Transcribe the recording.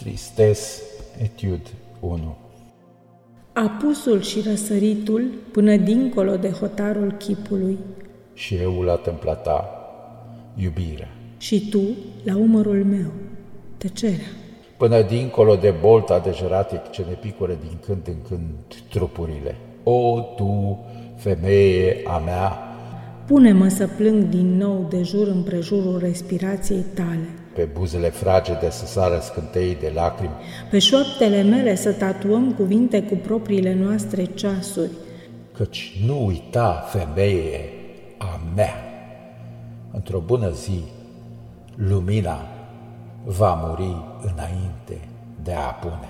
Tristes, etiud 1 Apusul și răsăritul până dincolo de hotarul chipului. Și eu la tâmpla ta, iubirea. Și tu la umărul meu, tăcerea. Până dincolo de bolta de jeratic ce ne picură din când în când trupurile. O, tu, femeie a mea, Pune-mă să plâng din nou de jur împrejurul respirației tale. pe buzele fragede să sară scântei de lacrimi, Pe șoaptele mele să tatuăm cuvinte cu propriile noastre ceasuri. căci nu uita, femeie a mea. Într-o bună zi, lumina va muri înainte de a apune.